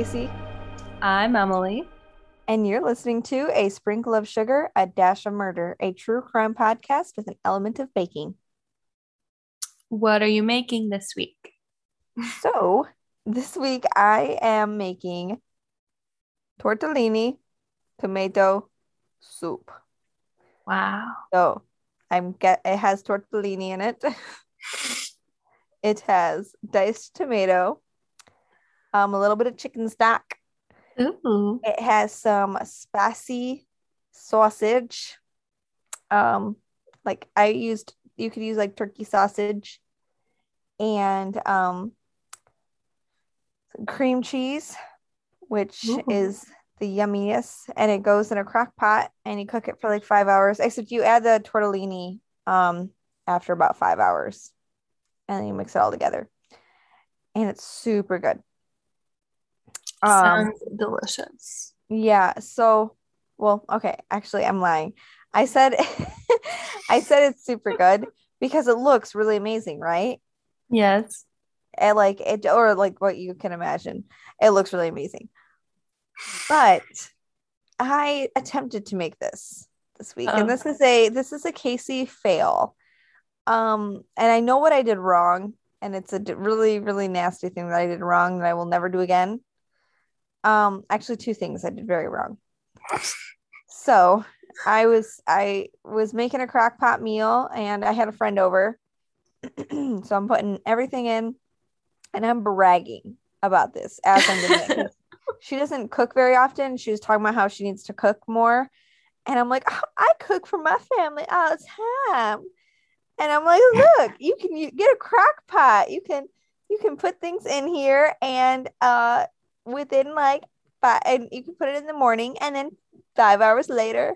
Casey, I'm Emily. and you're listening to A Sprinkle of Sugar, A Dash of Murder, a true crime podcast with an element of baking. What are you making this week? So, this week I am making tortellini tomato soup. Wow. So, I'm get it has tortellini in it. it has diced tomato, um, a little bit of chicken stock. Ooh. It has some spicy sausage. Um, like I used, you could use like turkey sausage and um, cream cheese, which Ooh. is the yummiest. And it goes in a crock pot and you cook it for like five hours. Except you add the tortellini um, after about five hours and then you mix it all together. And it's super good. Um, Sounds delicious. yeah. So, well, okay. Actually, I'm lying. I said, I said it's super good because it looks really amazing, right? Yes. And like it, or like what you can imagine, it looks really amazing. But I attempted to make this this week, Oh. and this is a this is a Casey fail. Um, and I know what I did wrong, and it's a really really nasty thing that I did wrong that I will never do again. Um, actually, two things I did very wrong. So I was I was making a crock pot meal, and I had a friend over, so I'm putting everything in, and I'm bragging about this as I'm doing it. She doesn't cook very often. She was talking about how she needs to cook more, and I'm like, "Oh, I cook for my family all the time. And I'm like, look, you can you get a crock pot. You can you can put things in here, and uh, within like five, and you can put it in the morning, and then five hours later,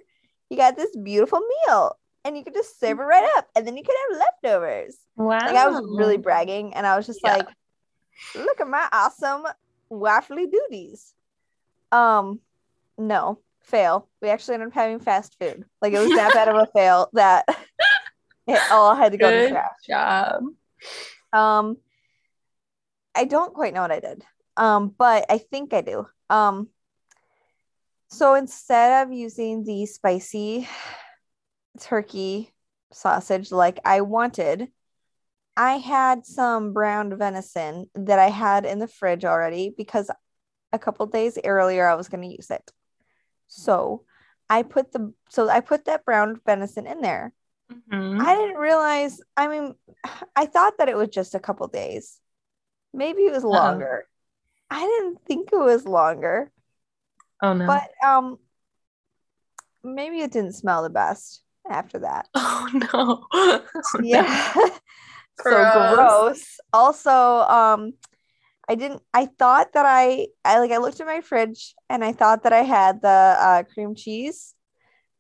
you got this beautiful meal, and you can just serve it right up, and then you can have leftovers. Wow. Like I was really bragging, and I was just Yeah. like, "Look at my awesome wifely duties." Um, no, fail. We actually ended up having fast food. Like it was that bad of a fail that it all had to go to Good trash. job. Um, I don't quite know what I did. Um, but I think I do. Um, so instead of using the spicy turkey sausage like I wanted, I had some browned venison that I had in the fridge already because a couple days earlier I was going to use it. So I put the so I put that browned venison in there. Mhm. I didn't realize. I mean, I thought that it was just a couple days. Maybe it was longer. I didn't think it was longer, oh no. but um, maybe it didn't smell the best after that. oh no. Oh, no. Yeah. so Gross. gross. Also, um, I didn't. I thought that I, I like. I looked at my fridge and I thought that I had the uh, cream cheese,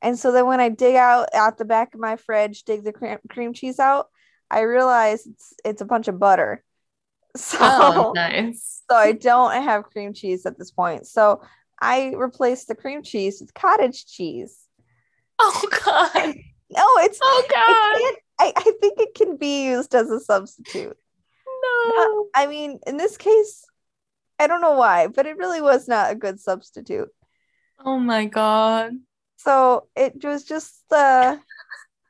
and so then when I dig out out the back of my fridge, dig the cream cream cheese out, I realized it's it's a bunch of butter. So Oh, nice. so I don't have cream cheese at this point. So I replaced the cream cheese with cottage cheese. Oh god. No, it's Oh god. I, I think it can be used as a substitute. No. I mean, in this case, I don't know why, but it really was not a good substitute. Oh my god. So it was just uh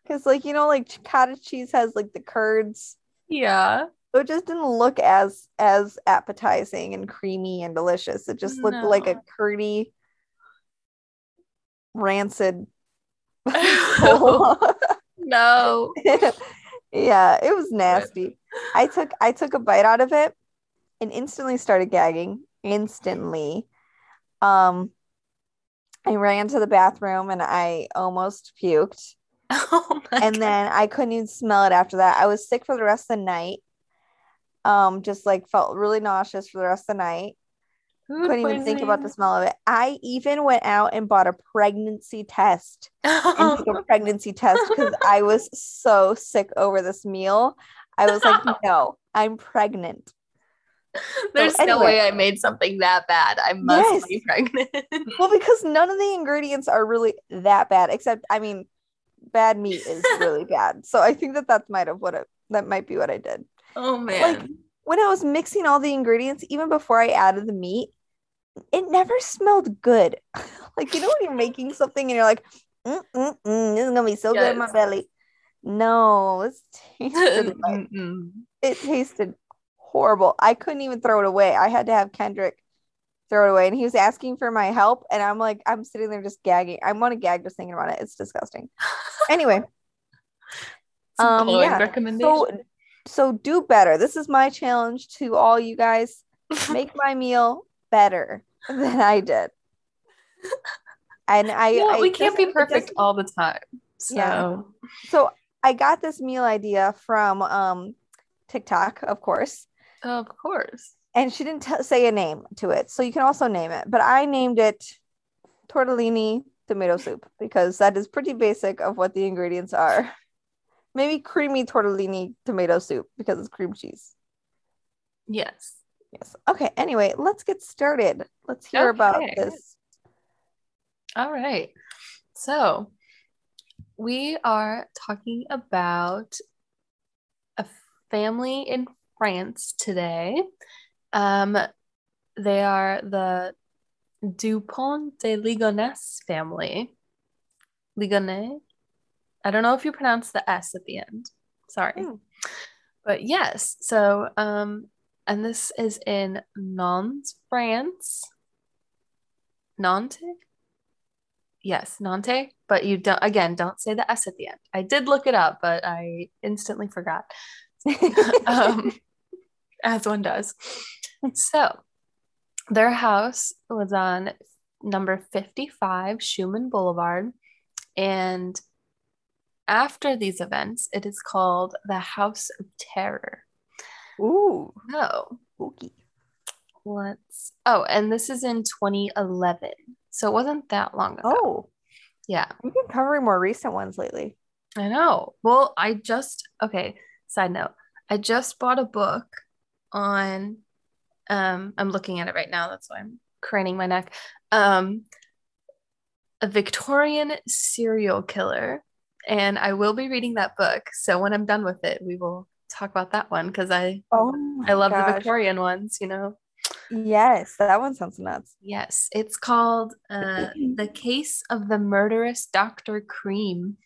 because like you know, like cottage cheese has like the curds. Yeah. So it just didn't look as as appetizing and creamy and delicious. It just looked like a curdy, rancid. no. yeah, it was nasty. I took I took a bite out of it and instantly started gagging. Instantly. Um I ran to the bathroom and I almost puked. Oh my And god. then I couldn't even smell it after that. I was sick for the rest of the night. Um, just like felt really nauseous for the rest of the night. Food Couldn't even think about the smell of it. I even went out and bought a pregnancy test and took a pregnancy test because I was so sick over this meal. I was like, no, I'm pregnant. There's no anyway. way I made something that bad. I must Yes. be pregnant. Well, because none of the ingredients are really that bad, except I mean, bad meat is really bad. So I think that that might have what it, that might be what I did. Oh man. Like when I was mixing all the ingredients, even before I added the meat, it never smelled good. like you know when you're making something and you're like, mm, mm, mm, this is gonna be so good in my belly. No, it's tasted like, it tasted horrible. I couldn't even throw it away. I had to have Kendrick throw it away, and he was asking for my help, and I'm like, I'm sitting there just gagging. I want to gag just thinking about it. It's disgusting. Anyway, Some um, yeah. recommendation. So, so do better. This is my challenge to all you guys. Make my meal better than I did. And I, know, I we can't be perfect all the time. So Yeah. So I got this meal idea from um TikTok, of course, of course. and she didn't t- say a name to it, so you can also name it. But I named it tortellini tomato soup because that is pretty basic of what the ingredients are. Maybe creamy tortellini tomato soup because it's cream cheese. Yes. Yes. Okay. Anyway, let's get started. Let's hear about this. All right. So we are talking about a family in France today. Um, they are the Dupont de Ligonnès family. Ligonnès. I don't know if you pronounce the S at the end. Sorry. Hmm. But yes, so um, and this is in Nantes, France. Nantes? Yes, Nantes. But you don't, again, don't say the S at the end. I did look it up, but I instantly forgot. um, as one does. So their house was on number 55 Schuman Boulevard. And after these events, it is called the House of Terror. Ooh, No, spooky. let's. Oh, and this is in 2011. So it wasn't that long ago. Oh, Yeah, we've been covering more recent ones lately. I know. Well, I just, okay, side note. I just bought a book on, um, I'm looking at it right now. That's why I'm craning my neck. Um, a Victorian serial killer. And I will be reading that book. So when I'm done with it, we will talk about that one because I Oh, I love the. Victorian ones, you know. Yes, that one sounds nuts. Yes, it's called uh, The Case of the Murderous Dr. Cream.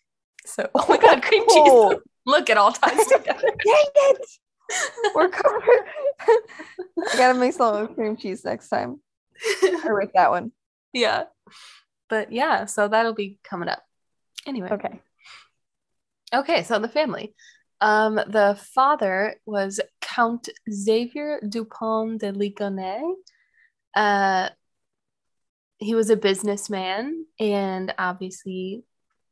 So, oh my God, cream Oh. cheese. Look, it all ties together. Dang it! We're covered. I gotta make some with cream cheese next time. I rate that one. yeah. But yeah, so that'll be coming up. Anyway. Okay. Okay, so the family. Um, the father was Count Xavier Dupont de Ligonnès. Uh, he was a businessman, and obviously,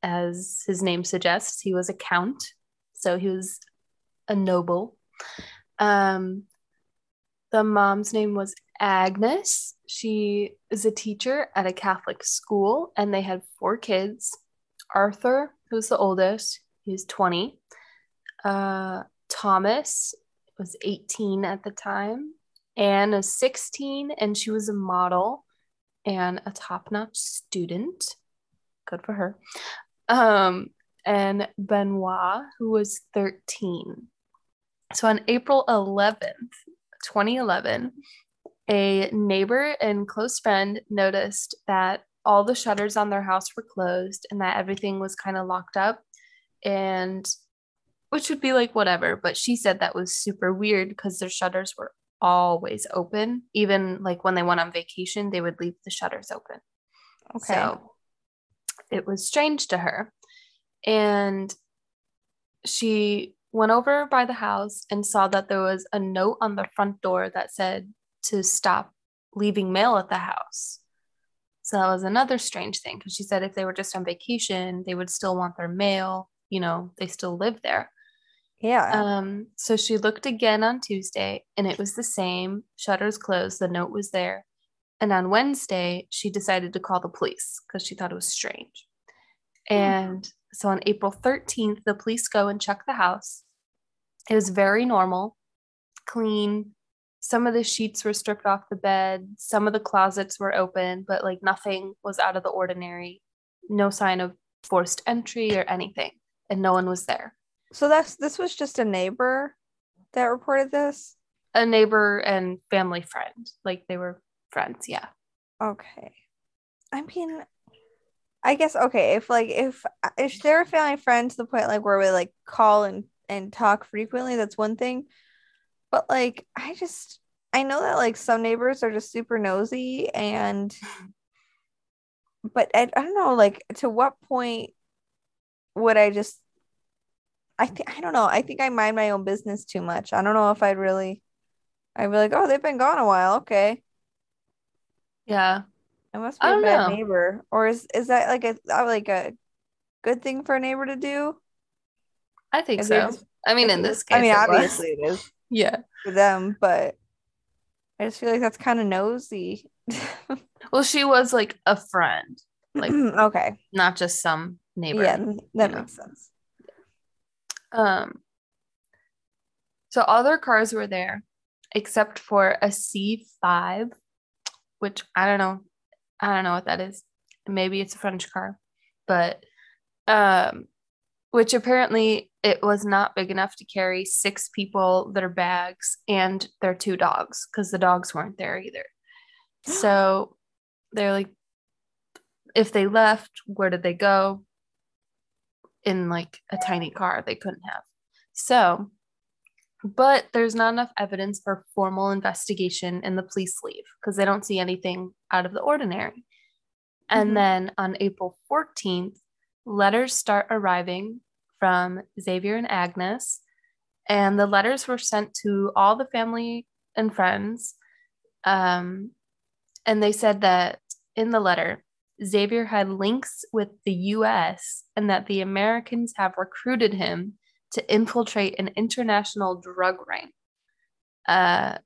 as his name suggests, he was a count. So he was a noble. Um, the mom's name was Agnes. She is a teacher at a Catholic school, and they had four kids. Arthur, who's the oldest, he was 20. Uh, Thomas was 18 at the time. Anne was 16, and she was a model and a top notch student. Good for her. Um, and Benoit, who was 13. So on April 11th, 2011, a neighbor and close friend noticed that all the shutters on their house were closed and that everything was kind of locked up and which would be like whatever but she said that was super weird because their shutters were always open even like when they went on vacation they would leave the shutters open Okay. so it was strange to her. And she went over by the house and saw that there was a note on the front door that said to stop leaving mail at the house. So that was another strange thing because she said if they were just on vacation, they would still want their mail. You know, they still live there. yeah. Um, so she looked again on Tuesday and it was the same. Shutters closed, the note was there. And on Wednesday, she decided to call the police because she thought it was strange. And so on April 13th, the police go and check the house. It was very normal, clean. Some of the sheets were stripped off the bed, some of the closets were open, but like nothing was out of the ordinary. No sign of forced entry or anything. And no one was there. so that's this was just a neighbor that reported this. a neighbor and family friend. Like they were friends, yeah. Okay. I mean, I guess okay. If like if if they're a family friend to the point like where we like call and and talk frequently, that's one thing. But like, I just I know that like some neighbors are just super nosy and. But I, I don't know, like to what point would I just I think I don't know. I think I mind my own business too much. I don't know if I'd really I'd be like, oh, they've been gone a while. Okay. Yeah. I must be I a bad know. neighbor. Or is is that like a uh, like a good thing for a neighbor to do? I think If so. just- I mean, in this case, I mean, it was. obviously it is Yeah. for them, but I just feel like that's kind of nosy. Well, she was like a friend, like okay. not just some neighbor. Yeah, that know. makes sense. Um, so other cars were there, except for a C5, which I don't know. I don't know what that is. Maybe it's a French car, but um, which apparently it was not big enough to carry six people, their bags, and their two dogs, because the dogs weren't there either. So they're like, if they left, where did they go? In like a tiny car, they couldn't have. So, but there's not enough evidence for formal investigation and the police leave because they don't see anything out of the ordinary. And Mhm. then on April 14th, letters start arriving from Xavier and Agnes. And the letters were sent to all the family and friends. Um, and they said that in the letter, Xavier had links with the US and that the Americans have recruited him to infiltrate an international drug ring. Uh,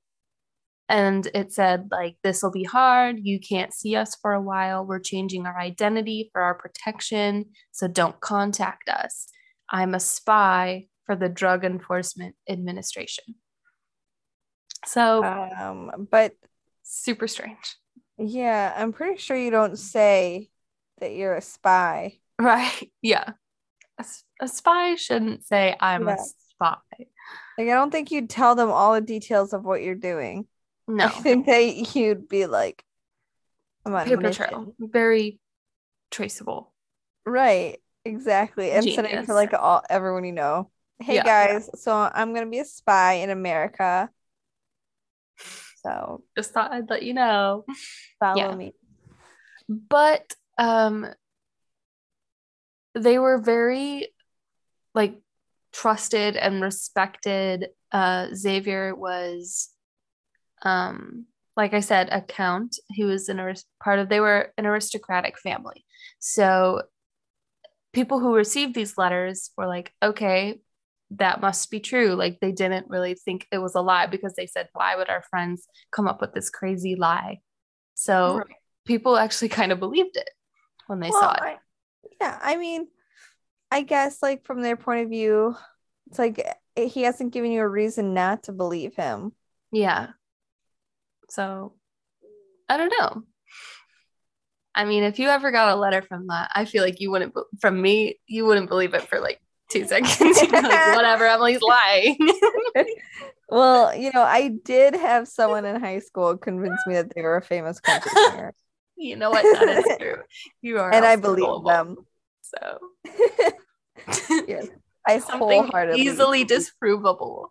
and it said, like, this will be hard. You can't see us for a while. We're changing our identity for our protection. So don't contact us. I'm a spy for the Drug Enforcement Administration. So, Um, but super strange. Yeah, I'm pretty sure you don't say that you're a spy. Right. Yeah. a spy shouldn't say, I'm Yeah. a spy. Like, I don't think you'd tell them all the details of what you're doing. No. I think that you'd be like, I'm on Paper trail. Very traceable. Right. Exactly. And sending it to like all everyone you know. Hey Yeah. guys, so I'm gonna be a spy in America. So Just thought I'd let you know. follow Yeah. me. but um they were very like trusted and respected uh xavier was um like i said a count he was an aris- part of they were an aristocratic family so people who received these letters were like okay that must be true like they didn't really think it was a lie because they said why would our friends come up with this crazy lie so Right. people actually kind of believed it when they Well, saw it. I- yeah, I mean, I guess like from their point of view, it's like eh, he hasn't given you a reason not to believe him. Yeah. So I don't know. I mean, if you ever got a letter from that, I feel like you wouldn't from me, you wouldn't believe it for like two seconds. Like, whatever, Emily's lying. Well, you know, I did have someone in high school convince me that they were a famous country singer, you know what? That is true. You are and I believe them. So Yes, I something wholeheartedly easily disprovable.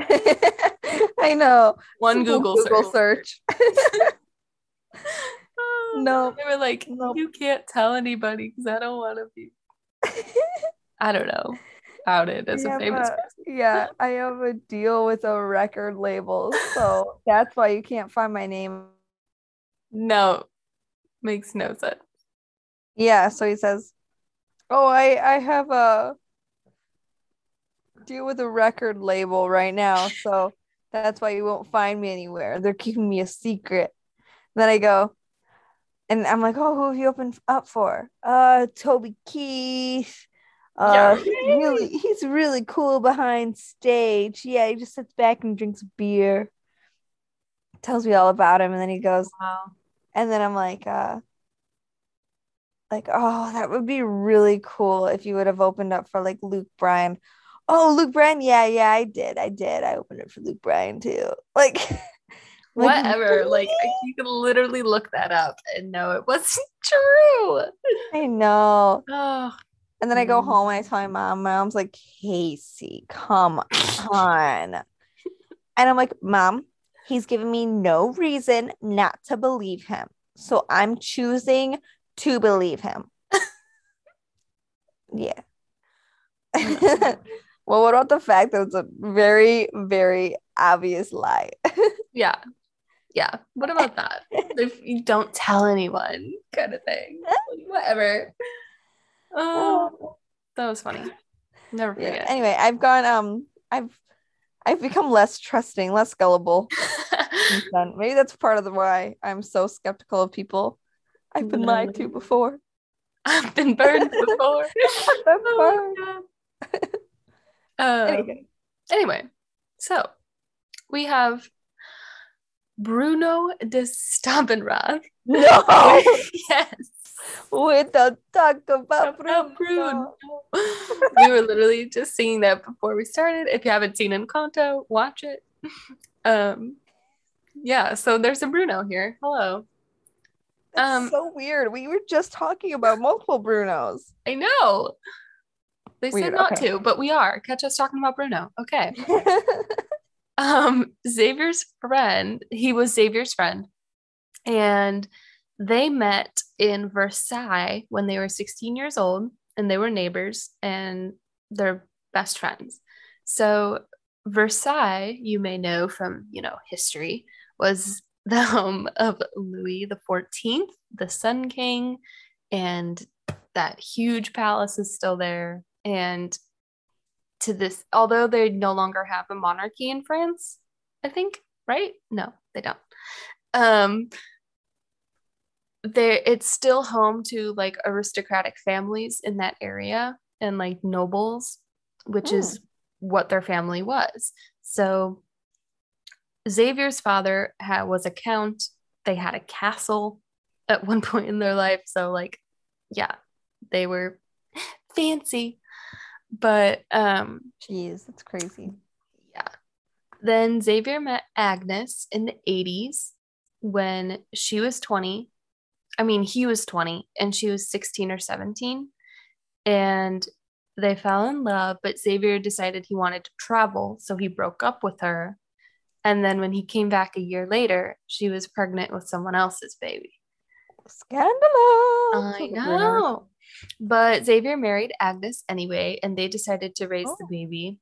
I know. One Simple Google, search. Oh, no. They were like, Nope. you can't tell anybody because I don't want to be, I don't know, outed as a famous but- person. Yeah, I have a deal with a record label, so that's why you can't find my name. No, makes no sense. Yeah, so he says, "Oh, I I have a deal with a record label right now, so that's why you won't find me anywhere. They're keeping me a secret." Then I go, and I'm like, "Oh, who have you opened up for?" Uh, Toby Keith. Uh, Yeah. he's really he's really cool behind stage. Yeah, he just sits back and drinks beer. Tells me all about him, and then he goes, Wow. and then I'm like, uh, like, oh, that would be really cool if you would have opened up for like Luke Bryan. Oh, Luke Bryan, yeah, yeah, I did, I did. I opened it for Luke Bryan too. Like, Like, whatever. Like you can literally look that up and know it wasn't true. I know. Oh, And then I go Mm. home and I tell my mom. My mom's like, Casey, come on. and I'm like, Mom, he's giving me no reason not to believe him. So I'm choosing to believe him. yeah. well, what about the fact that it's a very, very obvious lie? yeah. Yeah. What about that? if you don't tell anyone, kind of thing. Like, whatever. Oh, that was funny. Never Yeah. forget. Anyway, I've gone um I've I've become less trusting, less gullible. Maybe that's part of the why I'm so skeptical of people. I've been lied to before. I've been burned before. That's Oh. Um, Anyway, anyway, so we have Bruno de Stabenrath. no, yes. We don't talk about Bruno. Bruno. we were literally just singing that before we started. If you haven't seen Encanto, watch it. Um, yeah, so there's a Bruno here. Hello. That's Um, so weird. We were just talking about multiple Brunos. I know. They said not okay. to, but we are. Catch us talking about Bruno. Okay. um Xavier's friend, he was Xavier's friend, and they met in Versailles when they were 16 years old, and they were neighbors and they're best friends. So Versailles, you may know from you know history, was the home of Louis the 14th, the Sun King, and that huge palace is still there. And to this, although they no longer have a monarchy in France, I think, right? No, they don't. Um, there, it's still home to like aristocratic families in that area and like nobles, which is what their family was. So Xavier's father had, was a count. They had a castle at one point in their life. So like, yeah, they were fancy. But um Jeez, that's crazy. yeah. Then Xavier met Agnes in the 80s when she was 20. I mean, he was 20 and she was 16 or 17. And they fell in love, but Xavier decided he wanted to travel, so he broke up with her. And then when he came back a year later, she was pregnant with someone else's baby. Scandalous. I oh know. But Xavier married Agnes anyway, and they decided to raise the Oh. baby.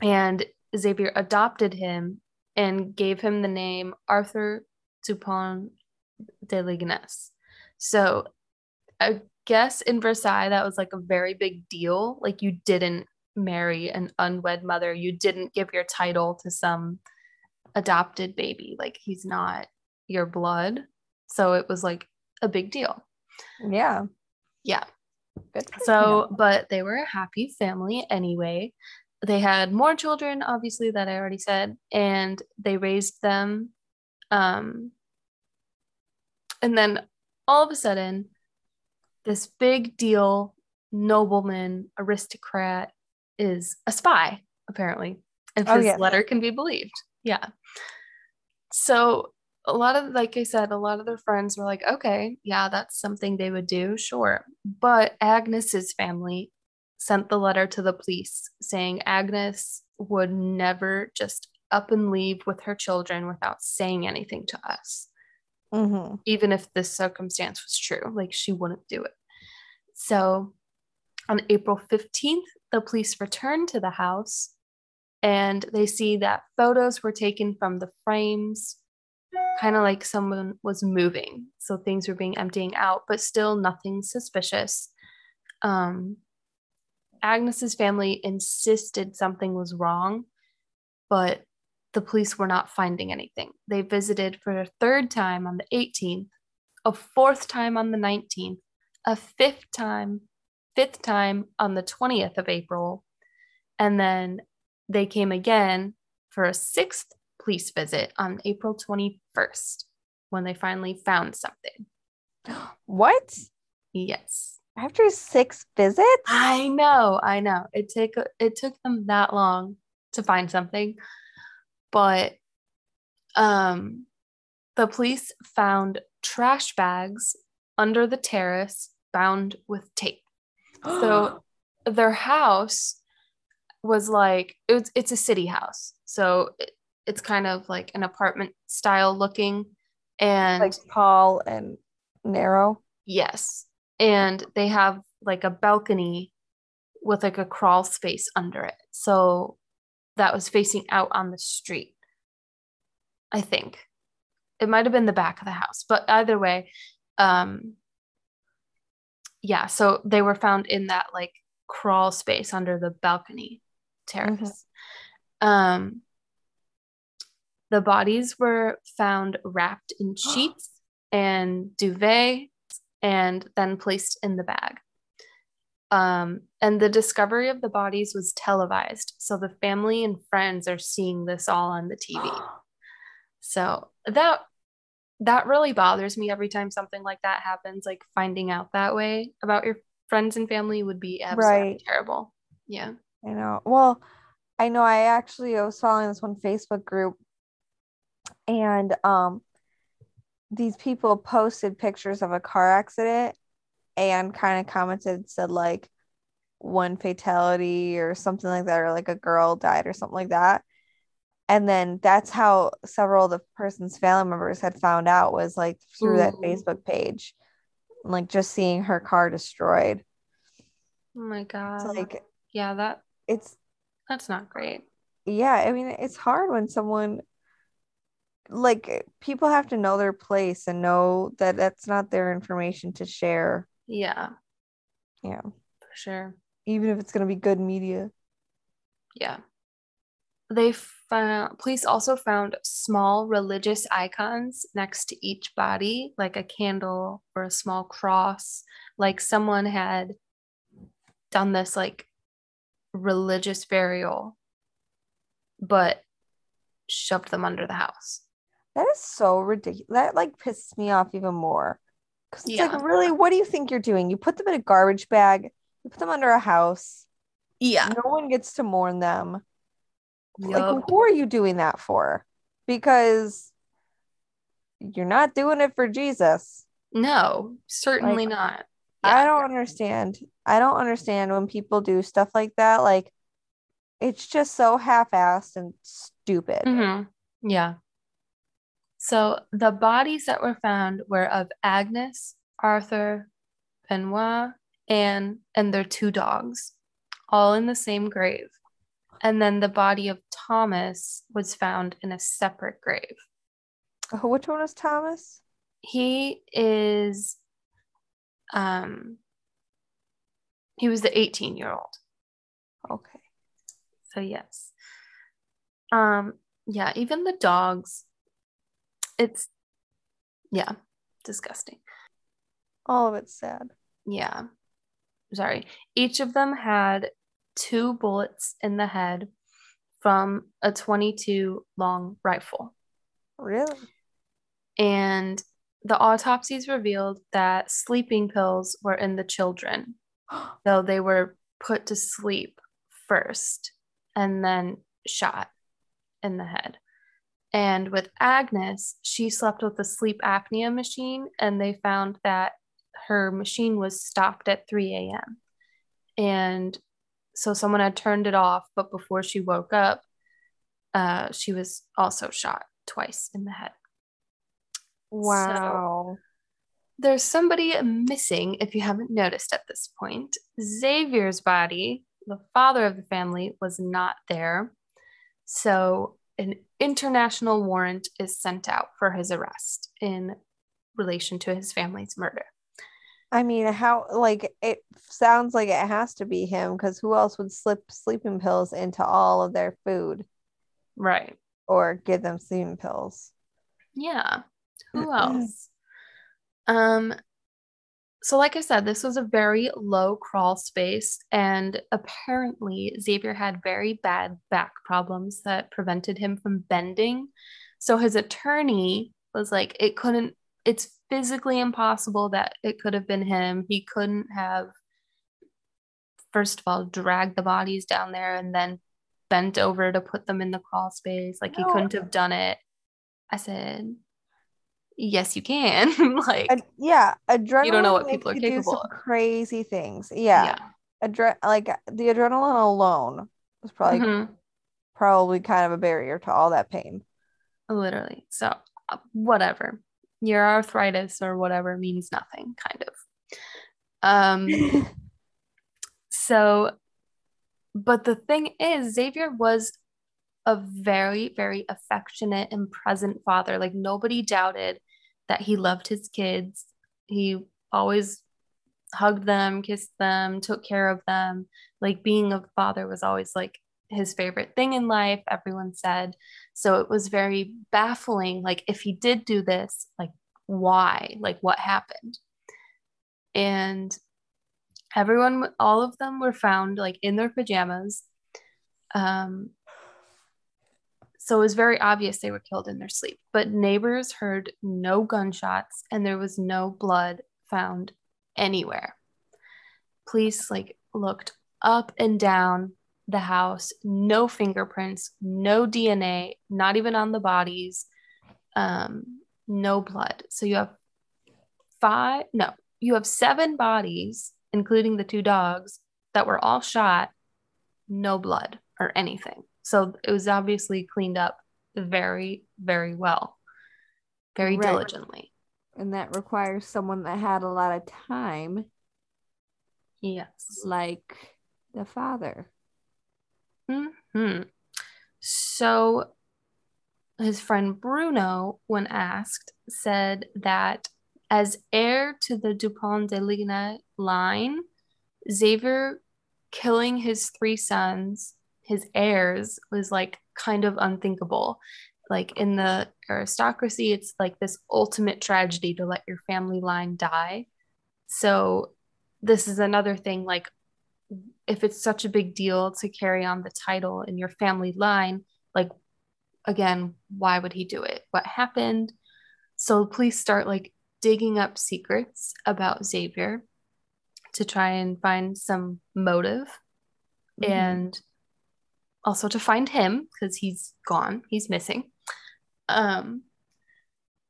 And Xavier adopted him and gave him the name Arthur Dupont de. So I guess in Versailles, that was like a very big deal. Like you didn't marry an unwed mother, you didn't give your title to some adopted baby. Like he's not your blood. So it was like a big deal. Yeah. Yeah. Good So, but they were a happy family anyway. They had more children, obviously, that I already said, and they raised them. Um, and then all of a sudden, this big deal nobleman, aristocrat is a spy, apparently, if Oh, his yes. letter can be believed. Yeah. So, a lot of, like I said, a lot of their friends were like, okay, yeah, that's something they would do, sure. But Agnes's family sent the letter to the police saying Agnes would never just up and leave with her children without saying anything to us Mhm. even if this circumstance was true. Like she wouldn't do it. So on April 15th, the police returned to the house and they see that photos were taken from the frames, kind of like someone was moving. So things were being emptying out, but still nothing suspicious. Um, Agnes's family insisted something was wrong, but the police were not finding anything. They visited for a third time on the 18th, a fourth time on the 19th, a fifth time, fifth time on the 20th of April, and then they came again for a sixth police visit on April 21st when they finally found something. What? Yes. After six visits? I know, I know. It took it took them that long to find something, but Um, the police found trash bags under the terrace bound with tape. So their house was like it's it's a city house. So it, it's kind of like an apartment style looking and like tall and narrow. yes. And they have like a balcony with like a crawl space under it. So that was facing out on the street. I think. It might have been the back of the house, but either way, um yeah, so they were found in that like crawl space under the balcony terrace. Um the bodies were found wrapped in sheets and duvet and then placed in the bag. Um, and the discovery of the bodies was televised. So the family and friends are seeing this all on the TV. So that that really bothers me every time something like that happens. Like finding out that way about your friends and family would be absolutely Right. terrible. Yeah. I know. Well, I know I actually I was following this one Facebook group and um these people posted pictures of a car accident and kind of commented said like one fatality or something like that or like a girl died or something like that. And then that's how several of the person's family members had found out was like through that Facebook page. Like just seeing her car destroyed. Oh my god. Like yeah, that it's that's not great. yeah, I mean, it's hard when someone like people have to know their place and know that that's not their information to share. Yeah, Yeah, for sure. even if it's going to be good media. Yeah. They found police also found small religious icons next to each body, like a candle or a small cross, like someone had done this like religious burial, but shoved them under the house. That is so ridiculous. That like pisses me off even more. Because it's Yeah. like, really, what do you think you're doing? You put them in a garbage bag, you put them under a house. Yeah. No one gets to mourn them. Like, who are you doing that for? Because you're not doing it for Jesus. No, certainly Like, not. I don't understand. I don't understand when people do stuff like that. Like, it's just so half-assed and stupid. Mhm. Yeah. So the bodies that were found were of Agnes, Arthur, Benoit, Anne, and their two dogs, all in the same grave. And then the body of Thomas was found in a separate grave. Oh, Which one was Thomas? He is um he was the 18 year old. Okay. So yes. Um yeah, even the dogs it's yeah, disgusting. All of it's sad. Yeah. Sorry. Each of them had two bullets in the head from a 22 long rifle. Really? And the autopsies revealed that sleeping pills were in the children, though they were put to sleep first and then shot in the head. And with Agnes, she slept with a sleep apnea machine, and they found that her machine was stopped at 3 a.m. And so someone had turned it off, but before she woke up, uh, she was also shot twice in the head. Wow. There's somebody missing, if you haven't noticed at this point. Xavier's body, the father of the family, was not there. So an international warrant is sent out for his arrest in relation to his family's murder. I mean, how like it sounds like it has to be him because who else would slip sleeping pills into all of their food Right. or give them sleeping pills? Yeah. Who else? Um so like I said, this was a very low crawl space and apparently Xavier had very bad back problems that prevented him from bending. So his attorney was like it couldn't it's physically impossible that it could have been him. He couldn't have first of all dragged the bodies down there and then bent over to put them in the crawl space. Like he couldn't have done it. I said, yes, you can. like, Ad- yeah, adrenaline. You don't know what people are capable some of. crazy things. Yeah, yeah. Adre- like the adrenaline alone was probably Mhm. probably kind of a barrier to all that pain. Literally. So, uh, whatever. Your arthritis or whatever means nothing, kind of. Um, so, but the thing is, Xavier was a very, very affectionate and present father. Like, nobody doubted that he loved his kids. He always hugged them, kissed them, took care of them. Like, being a father was always like his favorite thing in life, everyone said. So it was very baffling. Like, if he did do this, like, why? Like, what happened? And everyone, all of them were found like in their pajamas. Um, so it was very obvious they were killed in their sleep. But neighbors heard no gunshots and there was no blood found anywhere. Police like looked up and down the house, no fingerprints, no DNA, not even on the bodies, um, no blood. So you have five, no, you have seven bodies, including the two dogs, that were all shot, no blood or anything. So it was obviously cleaned up very, very well, very Right. diligently. and that requires someone that had a lot of time, Yes. like the father. Hmm. So his friend Bruno, when asked, said that as heir to the Dupont de Ligonnès line, Xavier killing his three sons, his heirs, was like kind of unthinkable. Like in the aristocracy, it's like this ultimate tragedy to let your family line die. So this is another thing like if it's such a big deal to carry on the title in your family line, like again, why would he do it? What happened? So please start like digging up secrets about Xavier to try and find some motive Mhm. and also to find him because he's gone, he's missing. Um,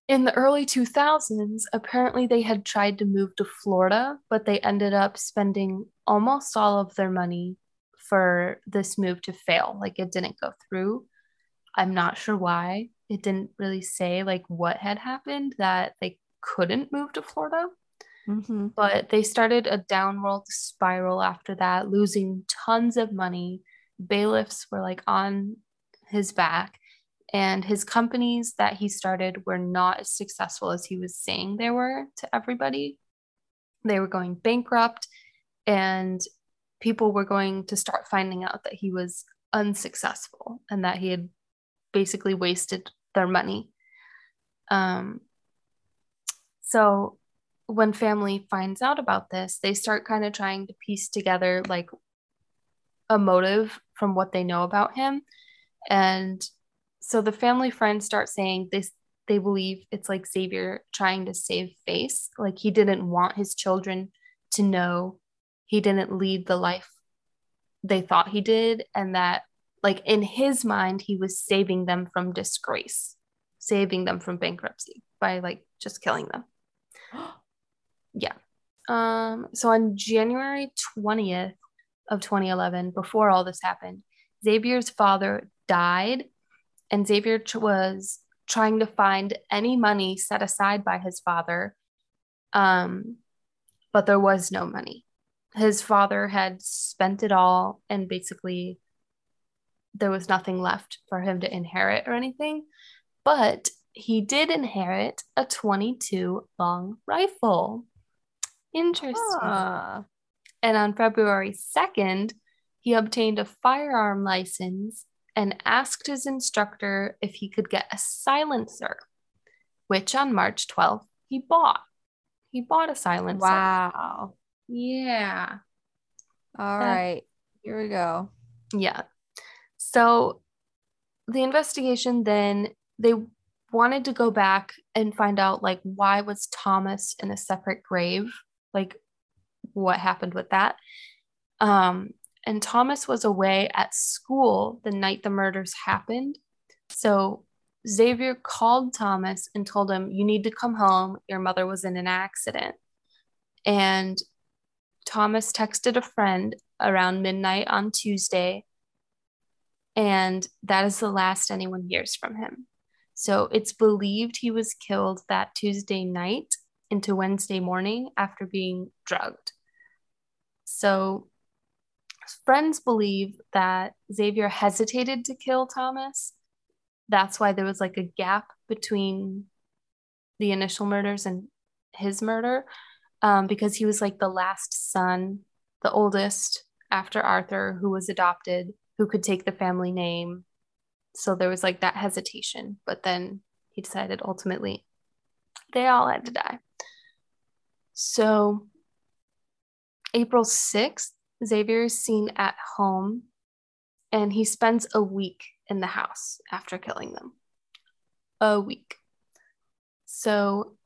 in the early 2000s, apparently they had tried to move to Florida, but they ended up spending almost all of their money for this move to fail. Like it didn't go through. I'm not sure why. It didn't really say like what had happened that they couldn't move to Florida Mhm. but they started a downward spiral after that, losing tons of money. Bailiffs were like on his back, and his companies that he started were not as successful as he was saying they were to everybody. They were going bankrupt, and people were going to start finding out that he was unsuccessful and that he had basically wasted their money. Um, so when family finds out about this, they start kind of trying to piece together like a motive from what they know about him. And so the family friends start saying this they believe it's like Xavier trying to save face. Like he didn't want his children to know he didn't lead the life they thought he did and that like in his mind he was saving them from disgrace, saving them from bankruptcy by like just killing them. Yeah. Um, so on January 20th of 2011, before all this happened, Xavier's father died, and Xavier was trying to find any money set aside by his father. Um, but there was no money. His father had spent it all, and basically, there was nothing left for him to inherit or anything. But he did inherit a 22 long rifle. Interesting. Ah. And on February 2nd, he obtained a firearm license and asked his instructor if he could get a silencer, which on March 12th he bought. He bought a silencer. Wow. Yeah. All Yeah. right. Here we go. Yeah. So the investigation then they wanted to go back and find out like why was Thomas in a separate grave? Like what happened with that? Um and Thomas was away at school the night the murders happened. So Xavier called Thomas and told him, You need to come home. Your mother was in an accident. And Thomas texted a friend around midnight on Tuesday. And that is the last anyone hears from him. So it's believed he was killed that Tuesday night into Wednesday morning after being drugged. So friends believe that Xavier hesitated to kill Thomas. That's why there was like a gap between the initial murders and his murder um, because he was like the last son, the oldest after Arthur, who was adopted, who could take the family name. So there was like that hesitation, but then he decided ultimately they all had to die. So April 6th, Xavier is seen at home and he spends a week in the house after killing them. A week. So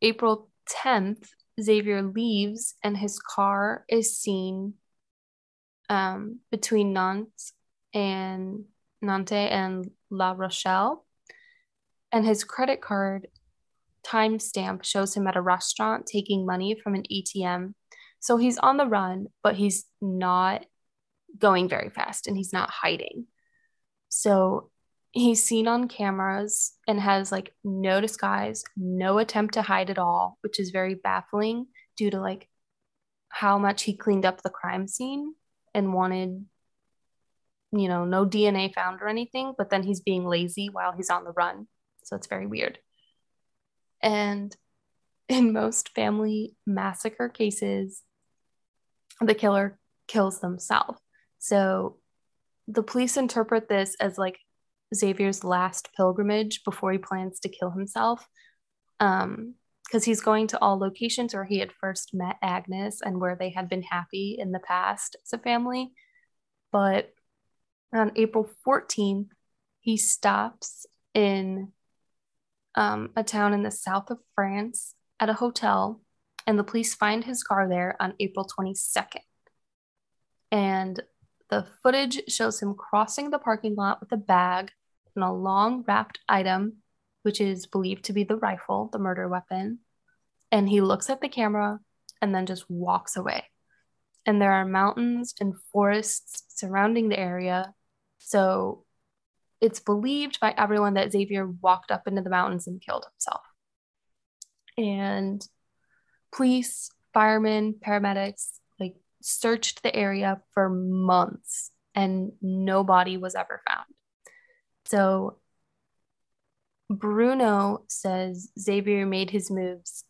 April 10th, Xavier leaves and his car is seen um, between Nantes and Nantes and La Rochelle. And his credit card timestamp shows him at a restaurant taking money from an ATM. So he's on the run, but he's not going very fast and he's not hiding. So he's seen on cameras and has like no disguise, no attempt to hide at all, which is very baffling due to like how much he cleaned up the crime scene and wanted you know, no DNA found or anything, but then he's being lazy while he's on the run. So it's very weird. And in most family massacre cases, the killer kills themselves. So the police interpret this as like Xavier's last pilgrimage before he plans to kill himself. Um, because he's going to all locations where he had first met Agnes and where they had been happy in the past as a family. But on April 14th, he stops in um, a town in the south of France at a hotel, and the police find his car there on April 22nd. And the footage shows him crossing the parking lot with a bag and a long wrapped item, which is believed to be the rifle, the murder weapon. And he looks at the camera and then just walks away. And there are mountains and forests surrounding the area. So it's believed by everyone that Xavier walked up into the mountains and killed himself. And police, firemen, paramedics like searched the area for months and no body was ever found. So Bruno says Xavier made his moves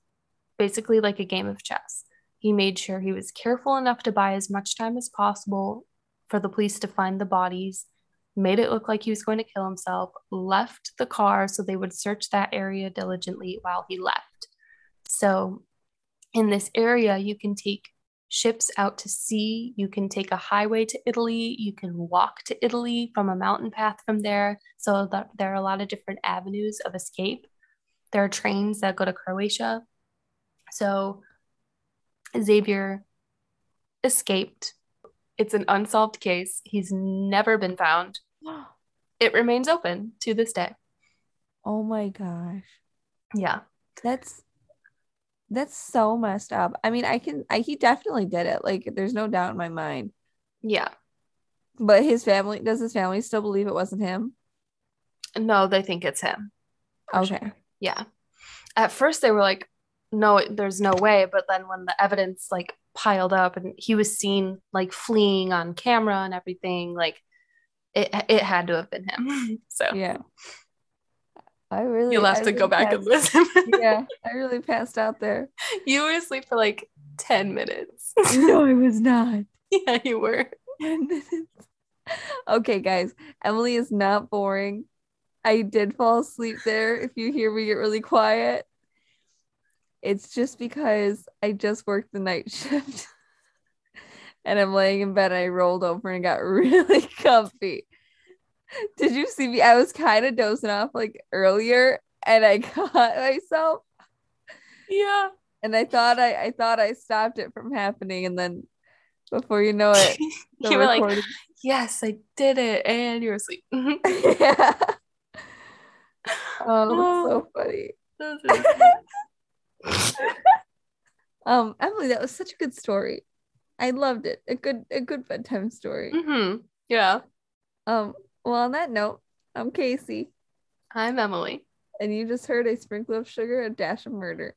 basically like a game of chess. He made sure he was careful enough to buy as much time as possible for the police to find the bodies, made it look like he was going to kill himself, left the car so they would search that area diligently while he left. So, in this area, you can take ships out to sea. You can take a highway to Italy. You can walk to Italy from a mountain path from there. So that there are a lot of different avenues of escape. There are trains that go to Croatia. So Xavier escaped. It's an unsolved case. He's never been found. It remains open to this day. Oh my gosh. Yeah. That's that's so messed up. I mean, I can I he definitely did it. Like there's no doubt in my mind. Yeah. But his family does his family still believe it wasn't him? No, they think it's him. Okay. Sure. Yeah. At first they were like, no, there's no way. But then when the evidence like piled up and he was seen like fleeing on camera and everything, like it it had to have been him. so yeah. I really You'll have I to really go back passed, and listen. yeah, I really passed out there. you were asleep for like 10 minutes. no, I was not. yeah, you were. 10 minutes. Okay, guys. Emily is not boring. I did fall asleep there. If you hear me get really quiet, it's just because I just worked the night shift and I'm laying in bed. And I rolled over and got really comfy. Did you see me? I was kind of dozing off like earlier and I caught myself Yeah. and I thought I, I thought I stopped it from happening. And then before you know it, you were like, yes, I did it. And you were asleep. yeah. Oh, that's so funny. That was really Um, Emily, that was such a good story. I loved it. A good, a good bedtime story. hmm Yeah. Um, well, on that note, I'm Casey, I'm Emily. and you just heard a sprinkle of sugar, a dash of murder.